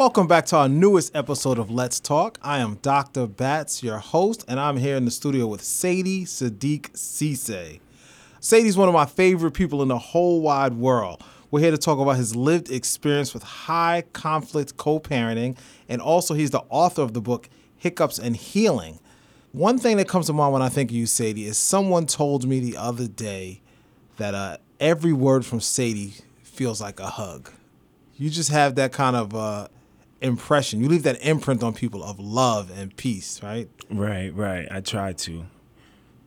Welcome back to our newest episode of Let's Talk. I am Dr. Batts, your host, and I'm here in the studio with Saide Saddiq Cisse. Saide's one of my favorite people in the whole wide world. We're here to talk about his lived experience with high conflict co parenting, and also he's the author of the book Hiccups and Healing. One thing that comes to mind when I think of you, Saide, is someone told me the other day that uh, every word from Saide feels like a hug. You just have that kind of uh, impression. You leave that imprint on people of love and peace, right? Right, right. I try to.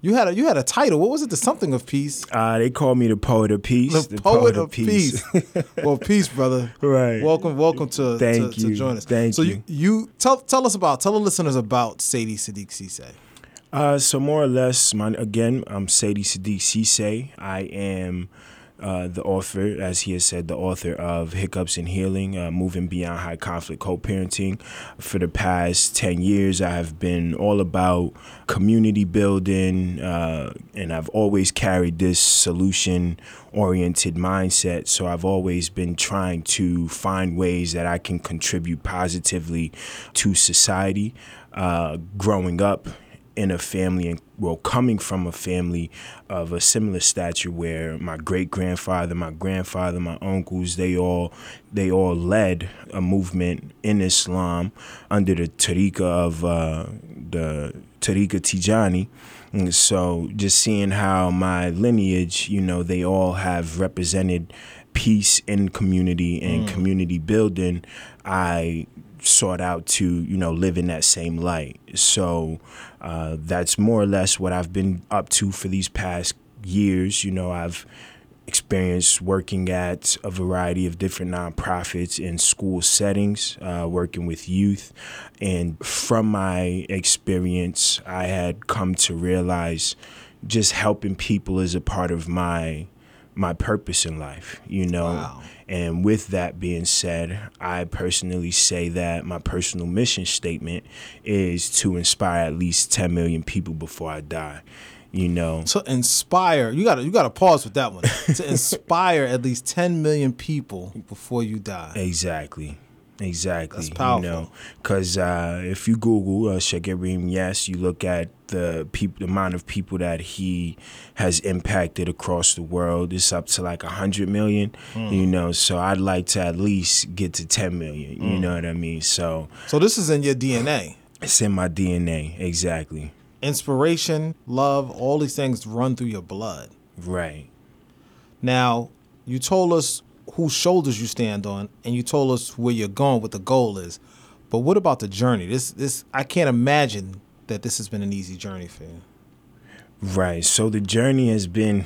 You had a you had a title. What was it? The something of peace. Uh, they call me the poet of peace. The, poet, of peace. well, peace, brother. Right. Welcome, welcome to Thank to, you. to join us. Thank so you. you you tell tell us about tell the listeners about Saide Saddiq Cisse. Uh, so more or less, my, again, I'm Saide Saddiq Cisse. I am uh, the author, as he has said, the author of Hiccups and Healing, uh, Moving Beyond High Conflict Co-Parenting. For the past 10 years, I have been all about community building, uh, and I've always carried this solution-oriented mindset. So I've always been trying to find ways that I can contribute positively to society. Uh, growing up in a family and well coming from a family of a similar stature where my great grandfather my grandfather my uncles they all they all led a movement in islam under the tariqa of uh, the tariqa tijani. And so just seeing how my lineage you know they all have represented peace in community and community building i sought out to you know live in that same light. So uh, that's more or less what i've been up to for these past years. You know i've experienced working at a variety of different nonprofits in school settings uh, working with youth. And from my experience i had come to realize just helping people is a part of my my purpose in life you know? Wow. And with that being said, I personally say that my personal mission statement is to inspire at least 10 million people before I die. You know, To inspire, you got to you got to pause with that one. to inspire at least 10 million people before you die. exactly. Exactly. That's powerful. You know, because uh, if you Google uh, Shaykh Ibrahim, yes, you look at the people, the amount of people that he has impacted across the world. It's up to like a hundred million. Hmm. You know, so I'd like to at least get to ten million. Hmm. You know what I mean? So So this is in your DNA. it's in my DNA. Exactly. Inspiration, love, all these things run through your blood. Right. Now, you told us whose shoulders you stand on, and you told us where you're going, what the goal is. But what about the journey? This, this, I can't imagine that this has been an easy journey for you. Right. So the journey has been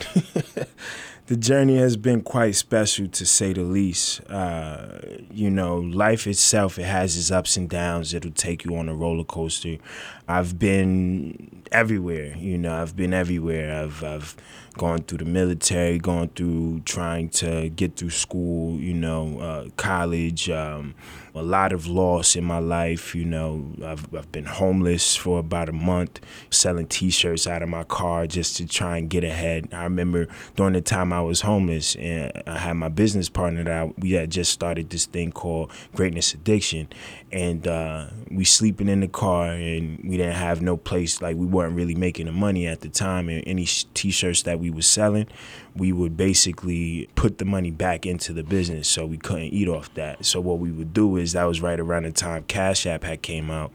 the journey has been quite special to say the least. Uh, you know, life itself it has its ups and downs. It'll take you on a roller coaster. I've been everywhere. You know, I've been everywhere. I've I've gone through the military, gone through trying to get through school. You know, uh, college. Um, a lot of loss in my life. You know, I've, I've been homeless for about a month, selling T-shirts out of my car just to try and get ahead. I remember during the time I was homeless, and I had my business partner that I, we had just started this thing called Greatness Addiction, and uh, we sleeping in the car, and we didn't have no place. Like we weren't really making the money at the time, and any T-shirts that we was selling, we would basically put the money back into the business, so we couldn't eat off that. So what we would do is that was right around the time Cash App had came out,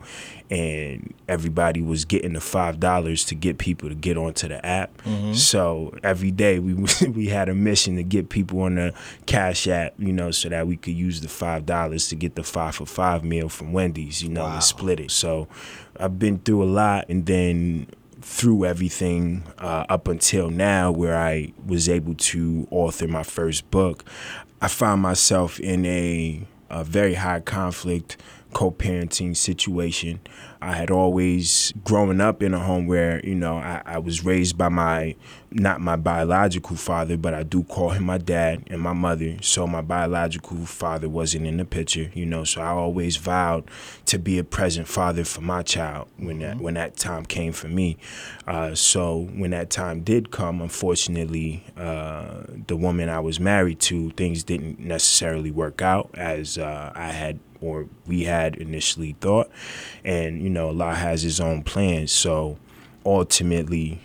and everybody was getting the five dollars to get people to get onto the app. Mm-hmm. So every day we we had a mission to get people on the Cash App, you know, so that we could use the five dollars to get the five for five meal from Wendy's, you know, Wow. and split it. So I've been through a lot, and then through everything uh, up until now, where I was able to author my first book, I found myself in a, a very high conflict co-parenting situation. I had always grown up in a home where, you know, I, I was raised by my, not my biological father, but I do call him my dad and my mother. So my biological father wasn't in the picture, you know, so I always vowed to be a present father for my child when that, when that time came for me. Uh, so when that time did come, unfortunately, uh, the woman I was married to, things didn't necessarily work out as uh, I had or we had initially thought. And, you know, Allah has his own plans. So ultimately,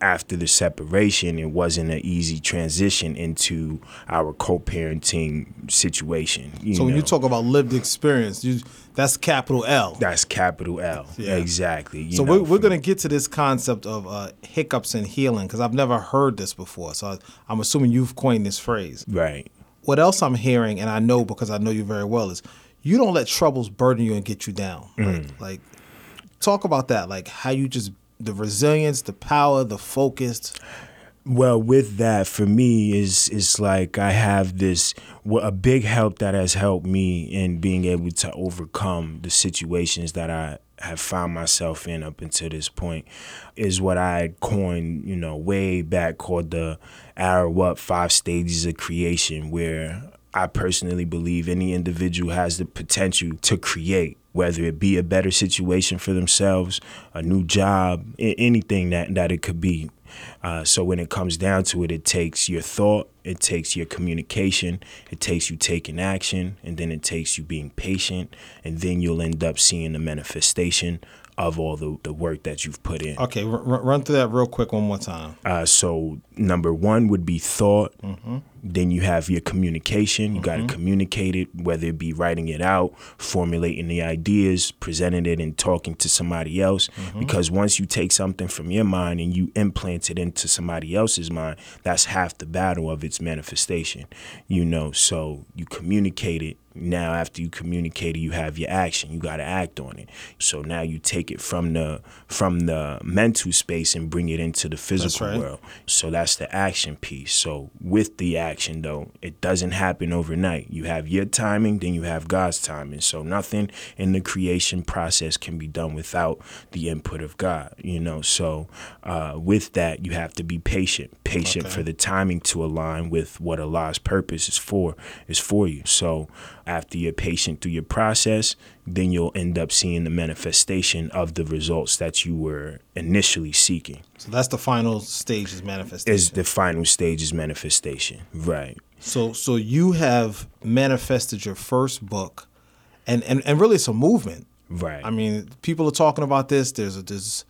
after the separation, it wasn't an easy transition into our co-parenting situation. You so when you talk about lived experience, you that's capital L. that's capital L. Yeah. Exactly. you so know, we're, we're going to get to this concept of uh, hiccups and healing because I've never heard this before. So I, I'm assuming you've coined this phrase. right. What else I'm hearing, and I know because I know you very well, is you don't let troubles burden you and get you down. Mm. Like, like, talk about that. Like how you just the resilience, the power, the focus. Well, with that, for me, is is like I have this a big help that has helped me in being able to overcome the situations that I have found myself in up until this point is what I coined, you know, way back called the arrow up five stages of creation, where I personally believe any individual has the potential to create, whether it be a better situation for themselves, a new job, anything that, that it could be. Uh, so when it comes down to it, it takes your thought, it takes your communication, it takes you taking action, and then it takes you being patient, and then you'll end up seeing the manifestation of all the, the work that you've put in. Okay, r- run through that real quick one more time. Uh, so number one would be thought. Then you have your communication. You got to mm-hmm. communicate it, whether it be writing it out, formulating the ideas, presenting it, and talking to somebody else. Mm-hmm. Because once you take something from your mind and you implant it into somebody else's mind, that's half the battle of its manifestation. You know, so you communicate it. Now, after you communicate it, you have your action. You got to act on it. So now you take it from the from the mental space and bring it into the physical right. world. So that's the action piece. So with the action though, it doesn't happen overnight. You have your timing, then you have God's timing. So nothing in the creation process can be done without the input of God. You know, so uh, with that, you have to be patient. Patient Okay. for the timing to align with what Allah's purpose is for is for you. So after you're patient through your process, then you'll end up seeing the manifestation of the results that you were initially seeking. So that's the final stage is manifestation. Is the final stage is manifestation. Right. So so you have manifested your first book, and and, and really it's a movement. Right. I mean, people are talking about this. There's a, there's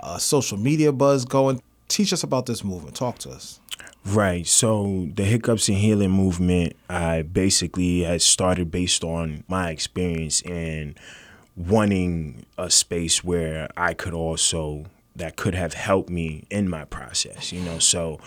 a social media buzz going. Teach us about this movement. Talk to us. Right. So the hiccups and healing movement, I basically had started based on my experience and wanting a space where I could also that could have helped me in my process. You know, so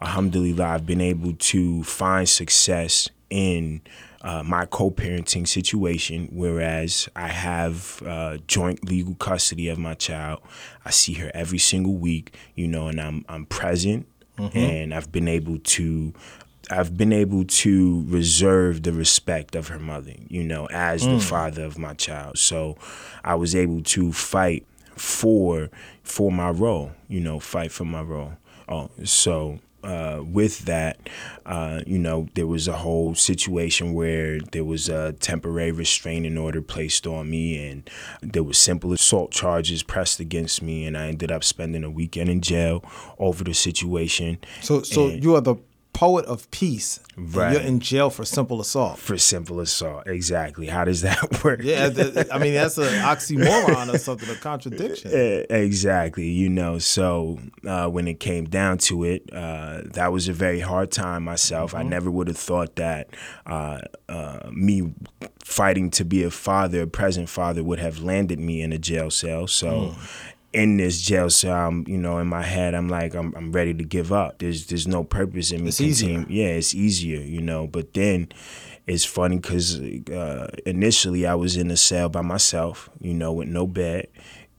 alhamdulillah, I've been able to find success in uh, my co-parenting situation, whereas I have uh, joint legal custody of my child. I see her every single week, you know, and I'm I'm present and I've been able to I've been able to reserve the respect of her mother, you know, as the father of my child. So I was able to fight for for my role, you know, fight for my role. Oh, so uh, with that, uh, you know, there was a whole situation where there was a temporary restraining order placed on me, and there was simple assault charges pressed against me, and I ended up spending a weekend in jail over the situation. So so And- you are the poet of peace. Right. You're in jail for simple assault. for simple assault. Exactly. How does that work? Yeah, I mean that's an oxymoron or something, a contradiction. Exactly, you know. So uh, when it came down to it, uh, that was a very hard time myself. I never would have thought that uh, uh, me fighting to be a father, a present father, would have landed me in a jail cell. So. In this jail cell, I'm, you know, in my head, I'm like, I'm, I'm ready to give up. There's, there's no purpose in me. It's easier. Yeah, it's easier, you know. But then, it's funny because uh, initially I was in a cell by myself, you know, with no bed,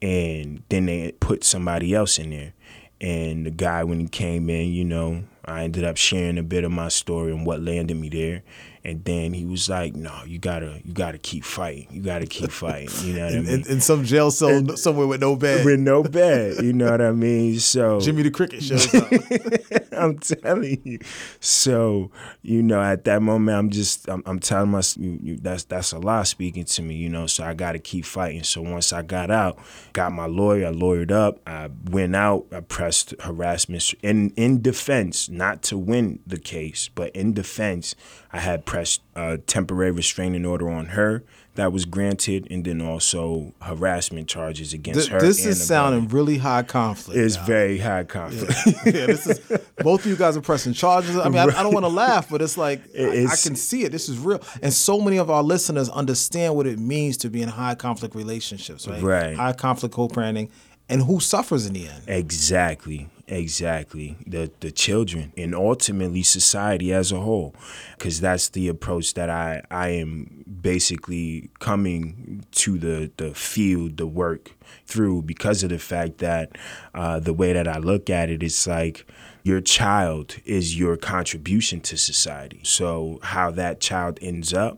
and then they put somebody else in there. And the guy, when he came in, you know, I ended up sharing a bit of my story and what landed me there. And then he was like, "No, you gotta, you gotta keep fighting. You gotta keep fighting." You know what I In, mean? in, in some jail cell somewhere with no bed. With no bed, you know what I mean? So Jimmy the Cricket shows up. I'm telling you. So, you know, at that moment, I'm just, I'm, I'm telling myself, that's that's Allah speaking to me, you know. So I got to keep fighting. So once I got out, got my lawyer, I lawyered up. I went out. I pressed harassment in in defense, not to win the case, but in defense, I had pressed a temporary restraining order on her that was granted, and then also harassment charges against Th- her. this is sounding really high conflict. It's now. very high conflict. yeah, this is both of you guys are pressing charges. I mean, I, I don't want to laugh, but it's like I, I can see it. This is real, and so many of our listeners understand what it means to be in high conflict relationships, right? Right. High conflict co-parenting, and who suffers in the end. Exactly, exactly. The the children and ultimately society as a whole, because that's the approach that I I am basically coming to the the field, the work through because of the fact that uh, the way that I look at it, it's like your child is your contribution to society. So how that child ends up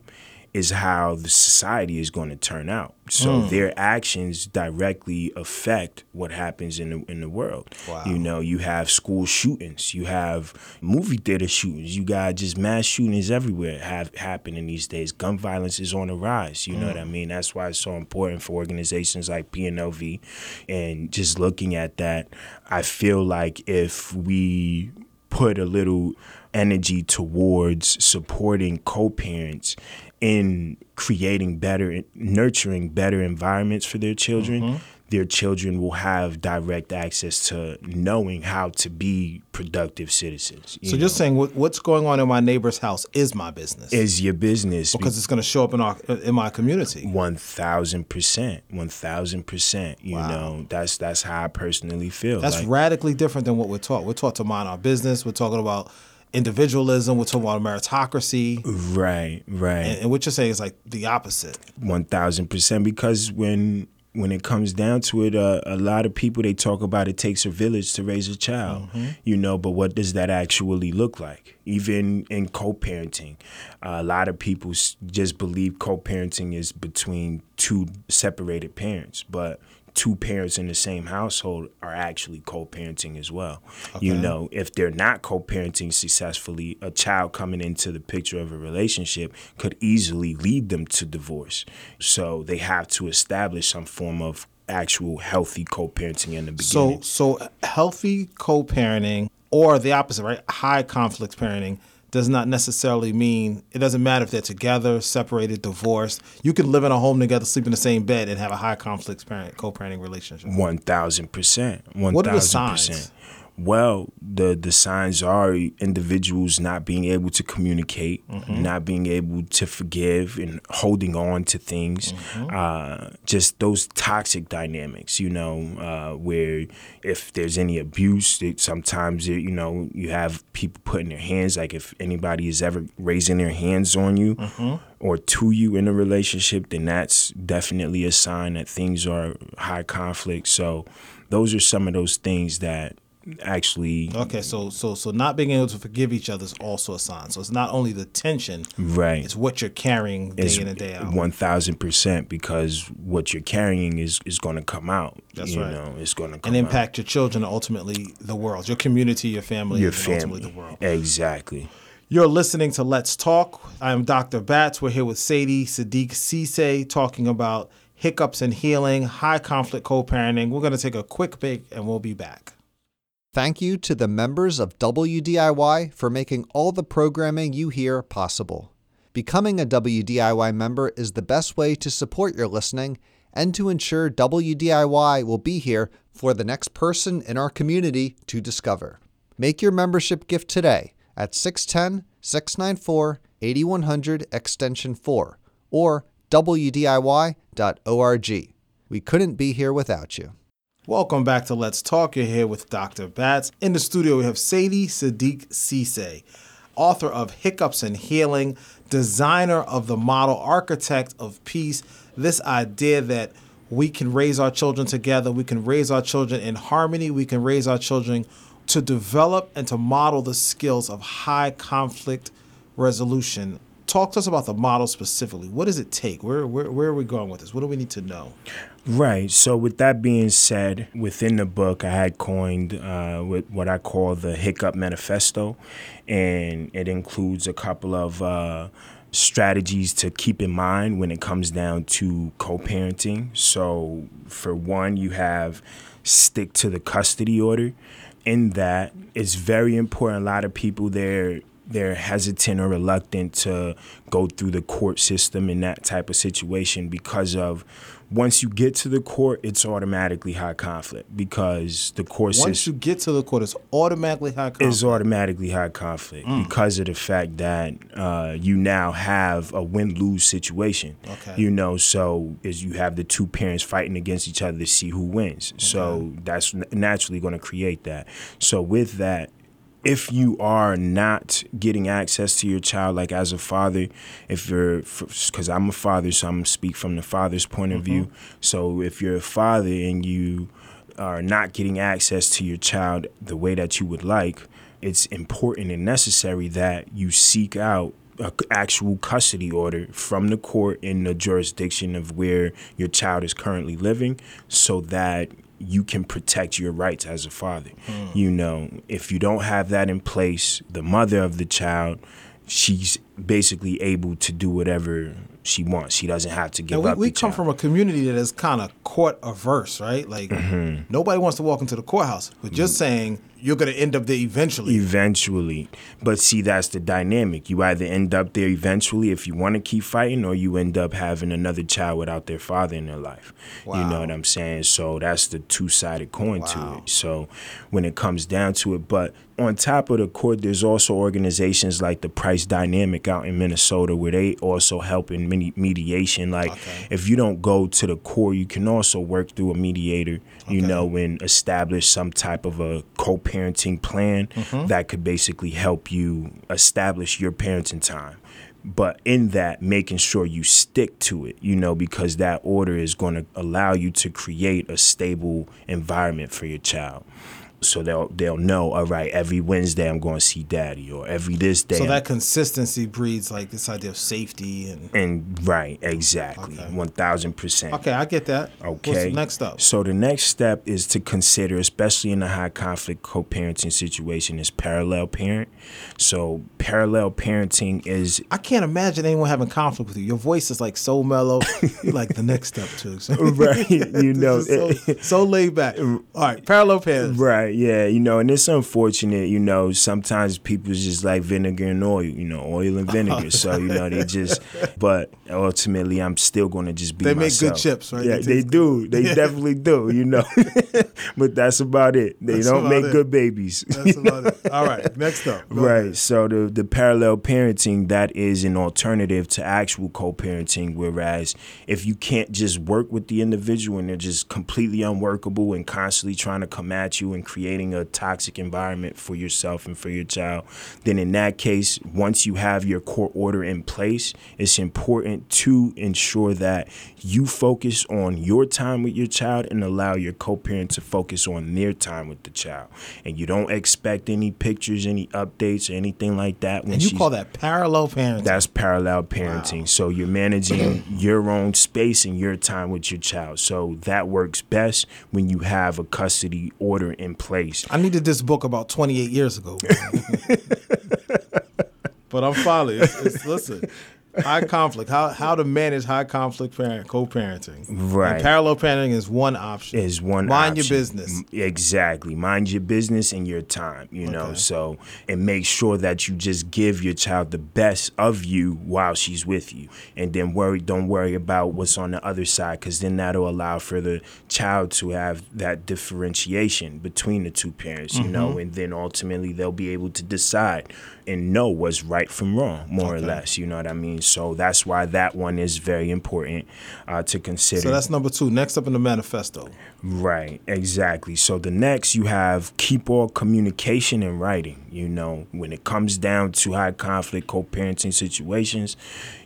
is how the society is going to turn out. So mm. their actions directly affect what happens in the in the world. Wow. You know, you have school shootings, you have movie theater shootings, you got just mass shootings everywhere have happening these days. Gun violence is on the rise. You know what I mm. mean? That's why it's so important for organizations like PNLV and just looking at that, I feel like if we put a little energy towards supporting co-parents in creating better nurturing better environments for their children Mm-hmm. their children will have direct access to knowing how to be productive citizens So know? just saying what's going on in my neighbor's house is my business is your business because it's going to show up in our in my community. one thousand percent, one thousand percent. You Wow. know, that's that's how I personally feel. That's like, radically different than what we're taught. We're taught to mind our business. We're talking about individualism. We're talking about meritocracy. right, right. And, and what you're saying is like the opposite. one thousand percent because when when it comes down to it, uh, a lot of people they talk about it takes a village to raise a child, you know. But what does that actually look like? Even in co-parenting, uh, a lot of people just believe co-parenting is between two separated parents, but two parents in the same household are actually co-parenting as well. You know, if they're not co-parenting successfully, a child coming into the picture of a relationship could easily lead them to divorce. So they have to establish some form of actual healthy co-parenting in the beginning. So so healthy co-parenting or the opposite, right? High conflict parenting does not necessarily mean it doesn't matter if they're together, separated, divorced. You can live in a home together, sleep in the same bed, and have a high conflict parent co-parenting relationship. One thousand percent. One What are the thousand signs? percent. Well, the the signs are individuals not being able to communicate, Mm-hmm. not being able to forgive, and holding on to things. Mm-hmm. Uh, just those toxic dynamics, you know, uh, where if there's any abuse, it, sometimes it, you know you have people putting their hands. Like if anybody is ever raising their hands on you Mm-hmm. or to you in a relationship, then that's definitely a sign that things are high conflict. So those are some of those things that actually Okay, so so so not being able to forgive each other is also a sign. So it's not only the tension, right it's what you're carrying day is in and day out. one thousand percent because what you're carrying is is going to come out. That's you right. know, it's going to come and out. impact your children ultimately the world, your community, your family, your family. ultimately the world. Exactly. You're listening to Let's Talk. I am Dr. Batts. We're here with Saide Saddiq Cisse talking about hiccups and healing, high conflict co parenting. We're going to take a quick break and we'll be back. Thank you to the members of WDIY for making all the programming you hear possible. Becoming a WDIY member is the best way to support your listening and to ensure WDIY will be here for the next person in our community to discover. Make your membership gift today at 610 694 8100 Extension 4 or WDIY.org. We couldn't be here without you. Welcome back to Let's Talk. You're here with Dr. Batts. In the studio, we have Saide Saddiq Cisse, author of Hiccups and Healing, designer of the model, architect of peace. This idea that we can raise our children together, we can raise our children in harmony, we can raise our children to develop and to model the skills of high conflict resolution. Talk to us about the model specifically. What does it take? Where, where, where are we going with this? What do we need to know? Right. So, with that being said, within the book, I had coined uh, what I call the Hiccup Manifesto, and it includes a couple of uh, strategies to keep in mind when it comes down to co-parenting. So, for one, you have stick to the custody order. In that, it's very important. A lot of people there they're hesitant or reluctant to go through the court system in that type of situation because of once you get to the court, it's automatically high conflict because the court Once system you get to the court, it's automatically high conflict. is automatically high conflict Mm. because of the fact that uh, you now have a win lose situation. Okay. You know, so is you have the two parents fighting against each other to see who wins. So that's naturally going to create that. So with that, if you are not getting access to your child, like as a father, if you're, because I'm a father, so I'm speak from the father's point of view. Mm-hmm. So if you're a father and you are not getting access to your child the way that you would like, it's important and necessary that you seek out a c- actual custody order from the court in the jurisdiction of where your child is currently living so that you can protect your rights as a father. Hmm. You know, if you don't have that in place, the mother of the child, she's basically able to do whatever she wants. She doesn't have to give we, up. we come child. from a community that is kind of court averse, right? Like Mm-hmm. nobody wants to walk into the courthouse, but just saying you're going to end up there eventually. eventually. But see, that's the dynamic. You either end up there eventually if you want to keep fighting, or you end up having another child without their father in their life. You know what I'm saying? So that's the two sided coin Wow. to it. So when it comes down to it, but on top of the court, there's also organizations like the Price Dynamic out in Minnesota where they also help in many mediation. Like Okay. if you don't go to the court, you can also work through a mediator, you Okay. know, and establish some type of a co-parenting plan Mm-hmm. that could basically help you establish your parenting time. But in that, making sure you stick to it, you know, because that order is going to allow you to create a stable environment for your child. So they'll they'll know, all right, every Wednesday I'm going to see daddy, or every this day. so I'm- that consistency breeds like this idea of safety and and right, exactly, Okay. one thousand percent. okay, I get that. Okay. What's next up? So the next step is to consider, especially in a high conflict co-parenting situation, is parallel parent. So parallel parenting is I can't imagine anyone having conflict with you. Your voice is like so mellow. Like the next step too. right. You know, so, so laid back. All right, parallel parents. Right, yeah, you know, and it's unfortunate, you know, sometimes people just like vinegar and oil, you know, oil and vinegar. so, you know, they just, but ultimately, I'm still going to just be They make good chips, right? Yeah, They they do. They definitely do, you know. but that's about it. They That's don't make it. good babies. That's about it. All right, next up. Go Right. ahead. So the the parallel parenting that is an alternative to actual co-parenting. Whereas if you can't just work with the individual and they're just completely unworkable and constantly trying to come at you and creating a toxic environment for yourself and for your child, then in that case, once you have your court order in place, it's important to ensure that you focus on your time with your child and allow your co-parent to focus on their time with the child. And you don't expect any pictures, any updates, or anything like that. When And you call that parallel parenting. that's parallel parenting. So you're managing your own space and your time with your child. So that works best when you have a custody order in place. I needed this book about 28 years ago. but I'm finally, it's, it's, listen, high conflict, how, how to manage high conflict parent, co-parenting. Right. And parallel parenting is one option. is one Mind your business. Exactly. Mind your business and your time, you know. So and make sure that you just give your child the best of you while she's with you. And then worry don't worry about what's on the other side cuz then that'll allow for the child to have that differentiation between the two parents, you Mm-hmm. know, and then ultimately they'll be able to decide and know what's right from wrong, more or less, you know what I mean? So that's why that one is very important uh, to consider. So that's number two. Next up in the manifesto. Right, exactly. So the next you have keep all communication in writing. You know, when it comes down to high conflict co parenting situations,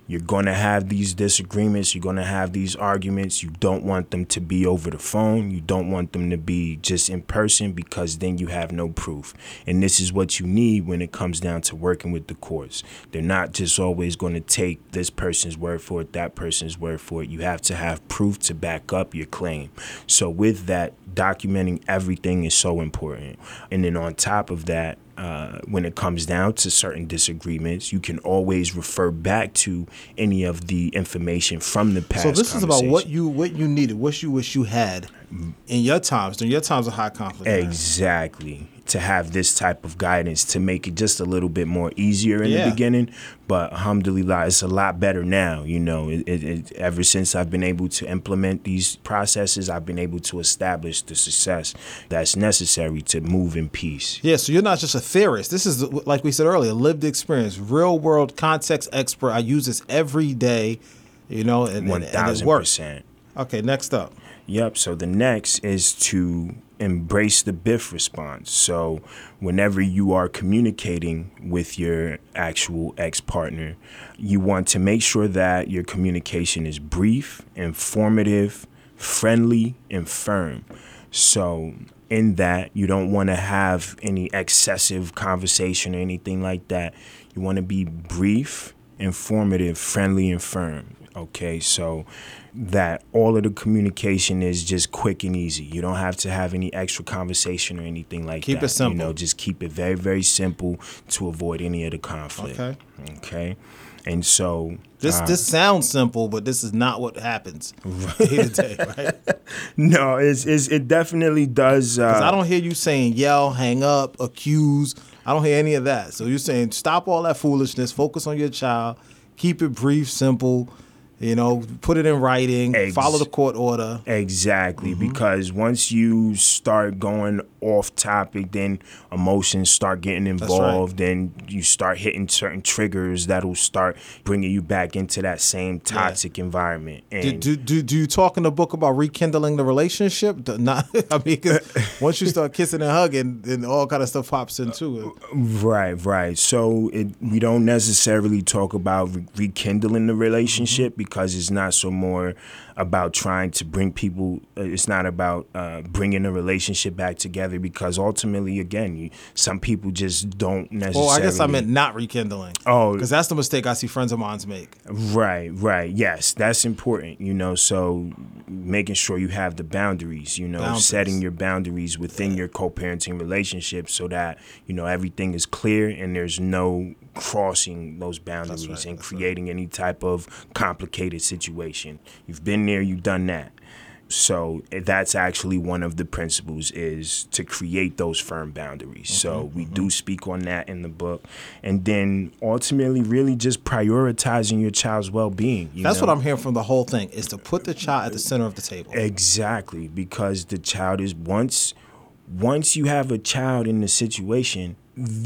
you're going to have these disagreements. You're going to have these arguments. You don't want them to be over the phone. You don't want them to be just in person because then you have no proof. And this is what you need when it comes down to working with the courts. They're not just always going to take this person's word for it, that person's word for it. You have to have proof to back up your claim. So, with that, documenting everything is so important. And then on top of that, uh, when it comes down to certain disagreements, you can always refer back to any of the information from the past. So this is about what you what you needed, what you wish you had in your times, during your times of high conflict. Exactly. To have this type of guidance to make it just a little bit more easier in Yeah. the beginning. But alhamdulillah, it's a lot better now. You know, it, it, it, ever since I've been able to implement these processes, I've been able to establish the success that's necessary to move in peace. Yeah, so you're not just a theorist. This is, like we said earlier, lived experience, real world context expert. I use this every day, you know, and, and, One and it thousand works. percent. Okay, next up. Yep. So the next is to embrace the BIFF response. So whenever you are communicating with your actual ex partner, you want to make sure that your communication is brief, informative, friendly, and firm. So in that, you don't want to have any excessive conversation or anything like that. You want to be brief, informative, friendly, and firm. Okay, so that all of the communication is just quick and easy. You don't have to have any extra conversation or anything like Keep that. it simple. You know, just keep it very, very simple to avoid any of the conflict. Okay. Okay. And so This uh, this sounds simple, but this is not what happens day to day, right? no, it's, it's it definitely does. Uh, I don't hear you saying yell, hang up, accuse. I don't hear any of that. So you're saying stop all that foolishness, focus on your child, keep it brief, simple. You know, put it in writing, Ex- follow the court order. Exactly, Mm-hmm. because once you start going off topic, then emotions start getting right. involved, then you start hitting certain triggers that'll start bringing you back into that same toxic environment. Do, And do, do, do you talk in the book about rekindling the relationship? Do Not, I mean, once you start kissing and hugging, then all kind of stuff pops into it. Right, right. So it, we don't necessarily talk about re- rekindling the relationship Mm-hmm. Because it's not so more about trying to bring people. uh, It's not about uh, bringing a relationship back together because ultimately, again, you, some people just don't necessarily. Well, I guess I meant not rekindling. Oh. because that's the mistake I see friends of mine make. Right, right. Yes, that's important, you know. So making sure you have the boundaries, you know, Boundaries. setting your boundaries within your co-parenting relationship so that, you know, everything is clear and there's no crossing those boundaries right, and creating any type of complicated situation. You've been there, you've done that. So eh, that's actually one of the principles is to create those firm boundaries. So Mm-hmm, we do speak on that in the book, and then ultimately, really just prioritizing your child's well-being. you That's know? what I'm hearing from the whole thing: is to put the child at the center of the table. Exactly, because the child is once once you have a child in the situation,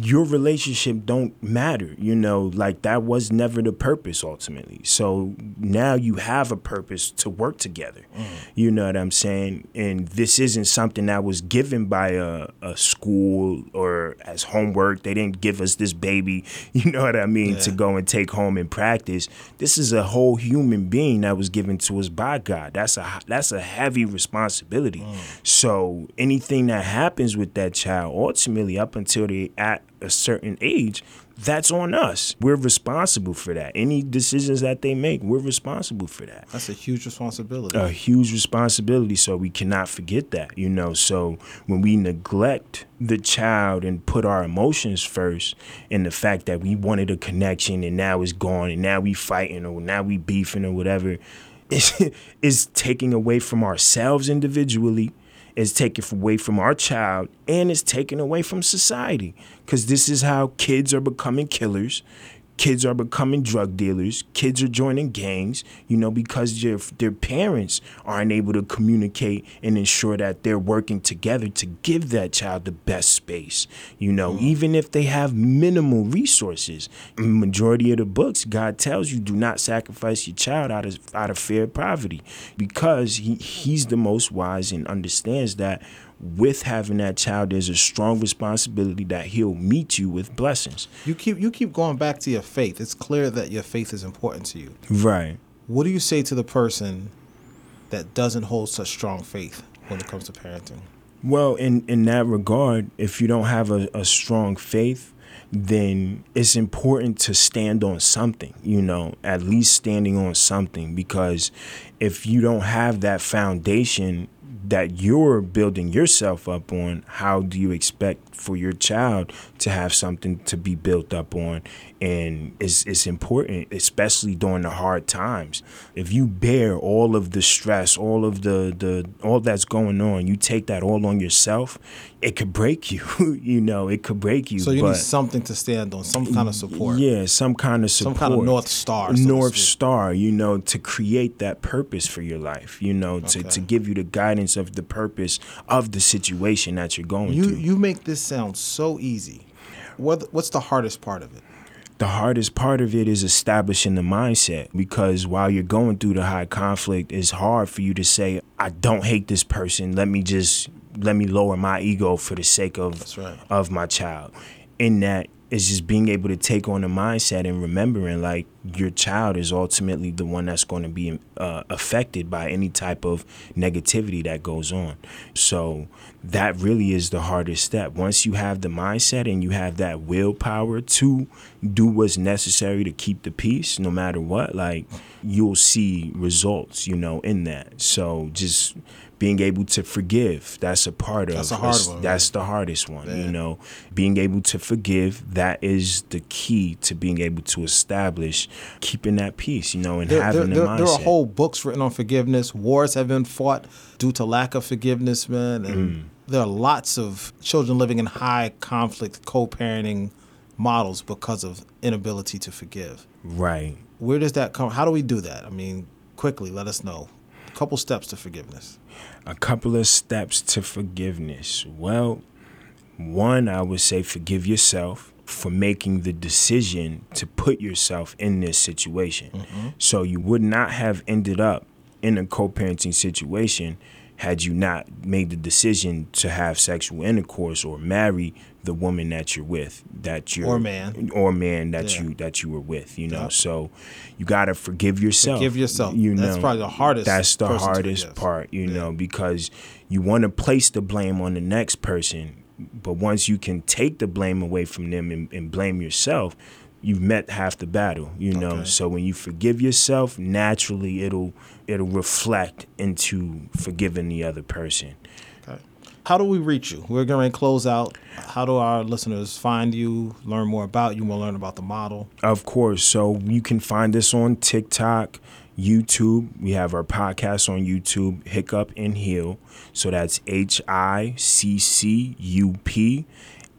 your relationship don't matter. You know, like that was never the purpose ultimately. So now you have a purpose to work together. Mm. You know what I'm saying? And this isn't something that was given by a, a school or as homework. They didn't give us this baby, you know what I mean, to go and take home and practice. This is a whole human being that was given to us by God. That's a that's a heavy responsibility. Mm. So anything that happens with that child, ultimately, up until they at a certain age, that's on us. We're responsible for that. Any decisions that they make, we're responsible for that That's a huge responsibility. a huge responsibility so we cannot forget that you know so when we neglect the child and put our emotions first and the fact that we wanted a connection and now it's gone and now we fighting or now we beefing or whatever is taking away from ourselves individually it's taken away from our child and it's taken away from society. Because this is how kids are becoming killers kids are becoming drug dealers kids are joining gangs you know because their, their parents aren't able to communicate and ensure that they're working together to give that child the best space you know mm. even if they have minimal resources. Majority of the books god tells you do not sacrifice your child out of out of fear of poverty because he, he's the most wise and understands that with having that child there's a strong responsibility that he'll meet you with blessings You keep you keep going back to your faith. It's clear that your faith is important to you. right What do you say to the person that doesn't hold such strong faith when it comes to parenting? Well, in in that regard, if you don't have a, a strong faith, then it's important to stand on something, you know, at least standing on something because if you don't have that foundation, that you're building yourself up on, how do you expect for your child to have something to be built up on? And it's, it's important, especially during the hard times. If you bear all of the stress, all of the, the all that's going on, you take that all on yourself, it could break you. you know, it could break you. So you need something to stand on, some kind of support. yeah, some kind of support. Some kind of North Star, so North. Star, you know, to create that purpose for your life, you know, to, Okay. to give you the guidance of the purpose of the situation that you're going You through. you make this sound so easy. What what's the hardest part of it? The hardest part of it is establishing the mindset because while you're going through the high conflict, it's hard for you to say, I don't hate this person. Let me just let me lower my ego for the sake of right. of my child. In that is just being able to take on the mindset and remembering like your child is ultimately the one that's going to be uh, affected by any type of negativity that goes on. So that really is the hardest step. Once you have the mindset and you have that willpower to do what's necessary to keep the peace, no matter what, like you'll see results, you know, in that. So just being able to forgive, that's a part of That's hard that's- one, That's the hardest one, you know. Being able to forgive, that is the key to being able to establish keeping that peace, you know, and There, there, having the there, mindset. there are whole books written on forgiveness. Wars have been fought due to lack of forgiveness, man. And Mm. there are lots of children living in high conflict co-parenting models because of inability to forgive. right. Where does that come? How do we do that? I mean, quickly, let us know. A couple steps to forgiveness. A couple of steps to forgiveness. Well, one, I would say forgive yourself for making the decision to put yourself in this situation. Mm-hmm. So you would not have ended up in a co parenting situation had you not made the decision to have sexual intercourse or marry the woman that you're with that you're Or man. or man that Yeah. you that you were with you know so you got to forgive yourself Forgive yourself. you know That's probably the hardest part. that's the hardest part you Yeah. know because you want to place the blame on the next person but once you can take the blame away from them and, and blame yourself you've met half the battle you know Okay. so when you forgive yourself naturally it'll it'll reflect into forgiving the other person Okay. How do we reach you? We're going to close out. How do our listeners find you, learn more about you, we'll learn about the model? Of course. So you can find us on TikTok, YouTube. We have our podcast on YouTube, Hiccup and Heal. So that's H I C C U P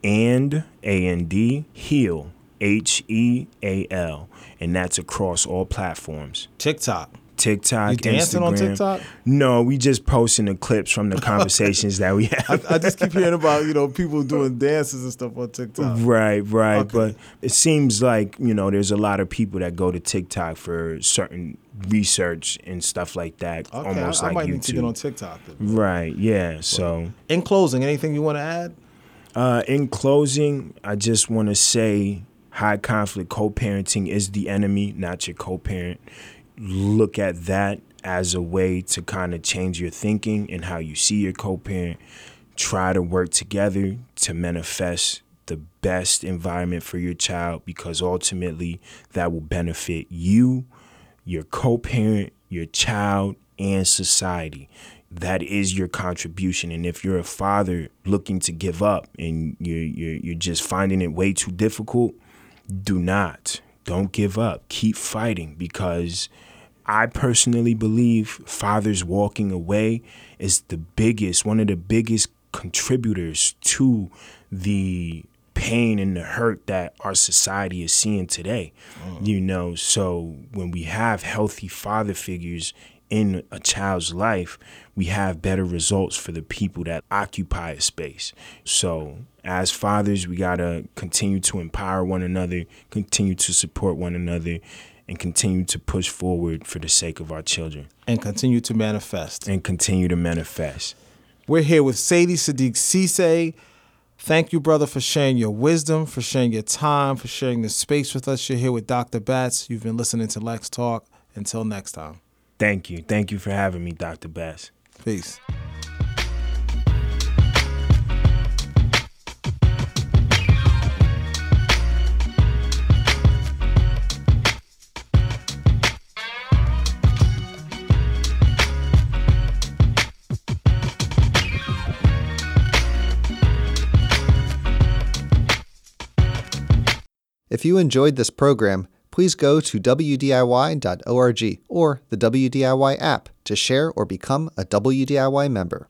and A N D, Heal, H E A L. And that's across all platforms. TikTok. TikTok, You dancing on Instagram. TikTok? No, we just posting the clips from the conversations that we have. I just keep hearing about, you know, people doing dances and stuff on TikTok. Right, right. Okay. But it seems like, you know, there's a lot of people that go to TikTok for certain research and stuff like that. Okay, almost I, I like might YouTube. need to get on TikTok. then. Right, yeah. So In closing, anything you want to add? uh, in closing, I just want to say high conflict co parenting is the enemy, not your co parent. Look at that as a way to kind of change your thinking and how you see your co parent. Try to work together to manifest the best environment for your child because ultimately that will benefit you, your co parent, your child, and society that is your contribution. And if you're a father looking to give up and you're, you're, you're just finding it way too difficult, do not. Don't give up. Keep fighting because I personally believe fathers walking away is the biggest, one of the biggest contributors to the pain and the hurt that our society is seeing today. Mm. You know, so when we have healthy father figures in a child's life, we have better results for the people that occupy a space. So, as fathers, we got to continue to empower one another, continue to support one another, and continue to push forward for the sake of our children And continue to manifest. and continue to manifest. We're here with Saide Saddiq Cisse. Thank you, brother, for sharing your wisdom, for sharing your time, for sharing the space with us. You're here with Dr. Batts. You've been listening to Let's Talk. Until next time, Thank you. Thank you for having me, Dr. Batts. Peace. If you enjoyed this program, please go to WDIY.org or the WDIY app to share or become a WDIY member.